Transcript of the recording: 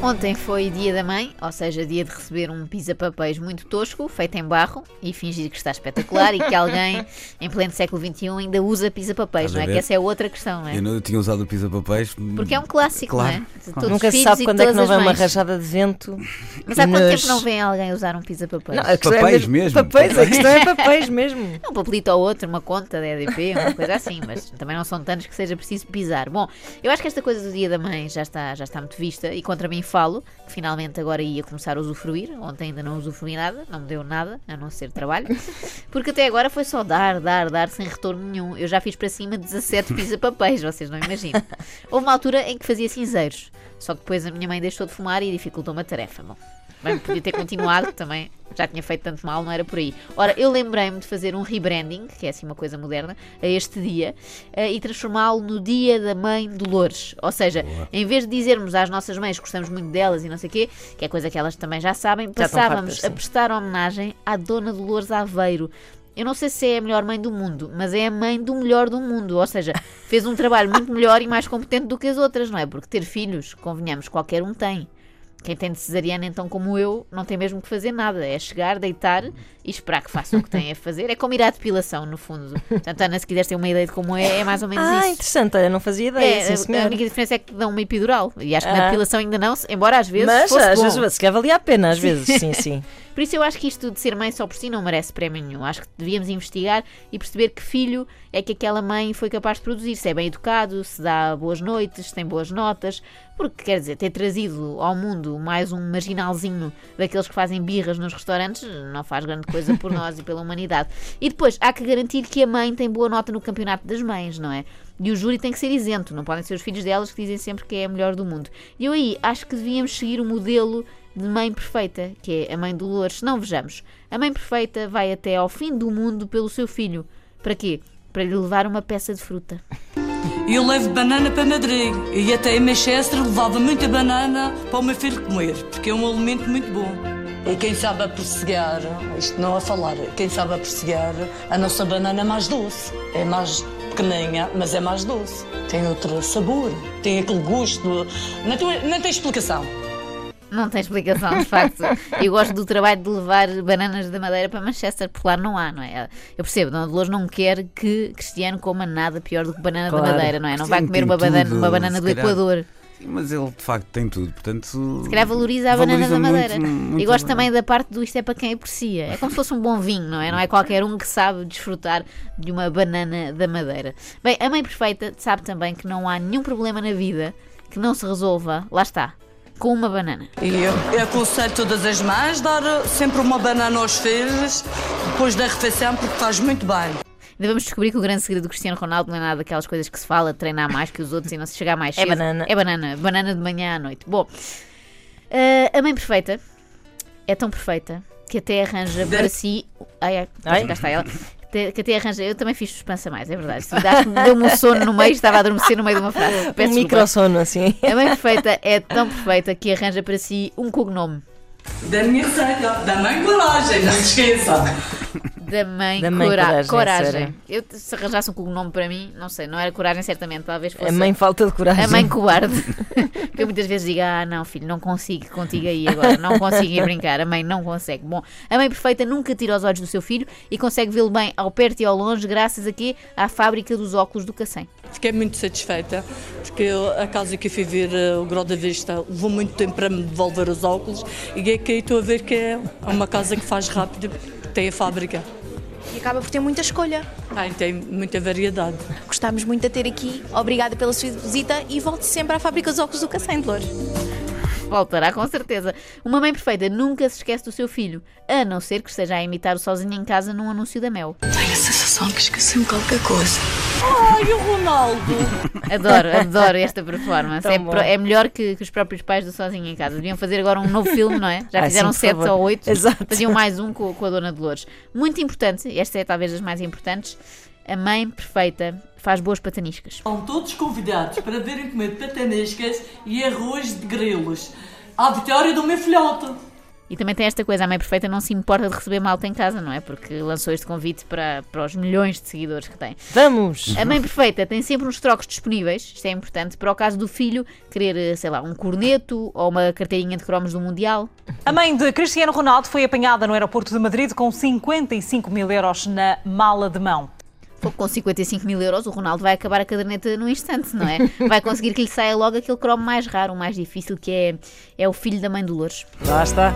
Ontem foi dia da mãe, ou seja, dia de receber um pisa-papéis muito tosco, feito em barro, e fingir que está espetacular e que alguém, em pleno século XXI, ainda usa pisa-papéis, Estás não a é? ver? Que essa é outra questão, não é? Eu não tinha usado o pisa-papéis. Porque é um clássico, Claro. não é? De todos Nunca os se filhos sabe e quando é que todas não as vem uma mães. rajada de vento. Mas há quanto tempo não vem alguém usar um pisa-papéis? Não, a questão é Papéis mesmo, Papéis, a papéis. questão é papéis mesmo. Um papelito ou outro, uma conta da EDP, uma coisa assim, mas também não são tantos que seja preciso pisar. Bom, eu acho que esta coisa do dia da mãe já está, já está muito vista e contra mim falo, que finalmente agora ia começar a usufruir. Ontem ainda não usufruí nada, não me deu nada, a não ser trabalho, porque até agora foi só dar, dar, dar, sem retorno nenhum. Eu já fiz para cima 17 pisa-papéis, vocês não imaginam. Houve uma altura em que fazia cinzeiros, só que depois a minha mãe deixou de fumar e dificultou-me a tarefa. Bom, bem, podia ter continuado, também já tinha feito tanto mal, não era por aí. Ora, eu lembrei-me de fazer um rebranding, que é assim uma coisa moderna, a este dia, eh, e transformá-lo no Dia da Mãe Dolores. Ou seja, em vez de dizermos às nossas mães que gostamos muito delas e não sei o quê, que é coisa que elas também já sabem, Já passávamos fartas, a prestar homenagem à Dona Dolores Aveiro. Eu não sei se é a melhor mãe do mundo, mas é a mãe do melhor do mundo. Ou seja, fez um trabalho muito melhor e mais competente do que as outras, não é? Porque ter filhos, convenhamos, qualquer um tem. Quem tem de cesariana, então, como eu, não tem mesmo que fazer nada. É chegar, deitar e esperar que façam o que têm a fazer. É como ir à depilação, no fundo. Portanto, Ana, se quiseres ter uma ideia de como é, é mais ou menos Ah, isso. interessante, olha, não fazia ideia, É, sim, a- única diferença é que dão uma epidural. E acho que na Ah. depilação ainda não, embora às vezes Mas fosse às bom. vezes se valia a pena, às vezes, sim, sim. Por isso eu acho que isto de ser mãe só por si não merece prémio nenhum. Acho que devíamos investigar e perceber que filho é que aquela mãe foi capaz de produzir. Se é bem educado, se dá boas noites, se tem boas notas. Porque, quer dizer, ter trazido ao mundo mais um marginalzinho daqueles que fazem birras nos restaurantes não faz grande coisa por nós e pela humanidade. E depois, há que garantir que a mãe tem boa nota no campeonato das mães, não é? E o júri tem que ser isento, não podem ser os filhos delas que dizem sempre que é a melhor do mundo. E eu aí acho que devíamos seguir o modelo de mãe perfeita, que é a mãe de Dolores. Não vejamos. A mãe perfeita vai até ao fim do mundo pelo seu filho. Para quê? Para lhe levar uma peça de fruta. Eu levo banana para Madrid e até em Manchester levava muita banana para o meu filho comer, porque é um alimento muito bom. E quem sabe apreciar, isto não a falar, quem sabe apreciar, a nossa banana é mais doce. É mais pequeninha, mas é mais doce. Tem outro sabor, tem aquele gosto. Não tem, não tem explicação. Não tem explicação, de facto. Eu gosto do trabalho de levar bananas da Madeira para Manchester, porque lá não há, não é? Eu percebo, Dona Dolores não quer que Cristiano coma nada pior do que banana Claro. da Madeira, não é? Não vai comer uma banana, tudo, uma banana do calhar. Equador. Sim, mas ele de facto tem tudo, portanto. Se calhar valoriza a banana da muito- Madeira. muito e gosto a também da parte do isto é para quem aprecia. É como se fosse um bom vinho, não é? Não é qualquer um que sabe desfrutar de uma banana da Madeira. Bem, a mãe perfeita sabe também que não há nenhum problema na vida que não se resolva, lá está, com uma banana. E eu, eu aconselho todas as mães dar sempre uma banana aos filhos depois da refeição, porque faz muito bem. Ainda vamos descobrir que o grande segredo do Cristiano Ronaldo não é nada daquelas coisas que se fala, de treinar mais que os outros e não se chegar mais É cedo. banana. É banana. Banana de manhã à noite. Bom, eh, a mãe perfeita é tão perfeita que até arranja para si. Ai, ai, Ai. cá está ela. Que até arranja. Eu também fiz suspensa mais, é verdade. Deu-me um sono no meio, estava a adormecer no meio de uma frase. Peço Um microsono assim. A mãe perfeita é tão perfeita que arranja para si um cognome. Da minha receita, da mãe coragem, não se esqueça. Da mãe, Da mãe cora- coragem. Eu, se arranjasse um cognome para mim, não sei, não era coragem, certamente, talvez fosse. A mãe falta de coragem. A mãe cobarde. Porque eu muitas vezes digo, ah, não, filho, não consigo contigo aí agora, não consigo ir brincar. A mãe não consegue. Bom, a mãe perfeita nunca tira os olhos do seu filho e consegue vê-lo bem ao perto e ao longe, graças aqui à fábrica dos óculos do Cacém. Fiquei muito satisfeita, porque eu- a casa que eu fui ver, eh, o Grau da Vista, levou muito tempo para me devolver os óculos e é que aí estou a ver que é uma casa que faz rápido, tem a fábrica. E acaba por ter muita escolha. Tem, tem muita variedade. Gostámos muito de ter aqui. Obrigada pela sua visita e volte sempre à fábrica dos óculos do Cacém. Voltará com certeza. Uma mãe perfeita nunca se esquece do seu filho, a não ser que esteja a imitar o sozinho em casa num anúncio da Mel. Tenho a sensação que esqueci-me qualquer coisa. Ai, o Ronaldo! Adoro, adoro esta performance. Tão É, bom. pro- é melhor que, que os próprios pais do Sozinho em Casa. Deviam fazer agora um novo filme, não é? Já Ah, fizeram sim, por sete favor. ou oito. Exato. Faziam mais um com, com a Dona Dolores. Muito importante, esta é talvez das mais importantes. A mãe perfeita faz boas pataniscas. Estão todos convidados para verem comer patanescas e arroz de grelos. À vitória do meu filhote. E também tem esta coisa, a mãe perfeita não se importa de receber malta em casa, não é? Porque lançou este convite para, para os milhões de seguidores que tem. Vamos! A mãe perfeita tem sempre uns trocos disponíveis, isto é importante, para o caso do filho querer, sei lá, um corneto ou uma carteirinha de cromos do Mundial. A mãe de Cristiano Ronaldo foi apanhada no aeroporto de Madrid com 55 mil euros na mala de mão. Com 55 mil euros, o Ronaldo vai acabar a caderneta num instante, não é? Vai conseguir que lhe saia logo aquele cromo mais raro, o mais difícil, que é, é o filho da mãe Dolores. Lá está.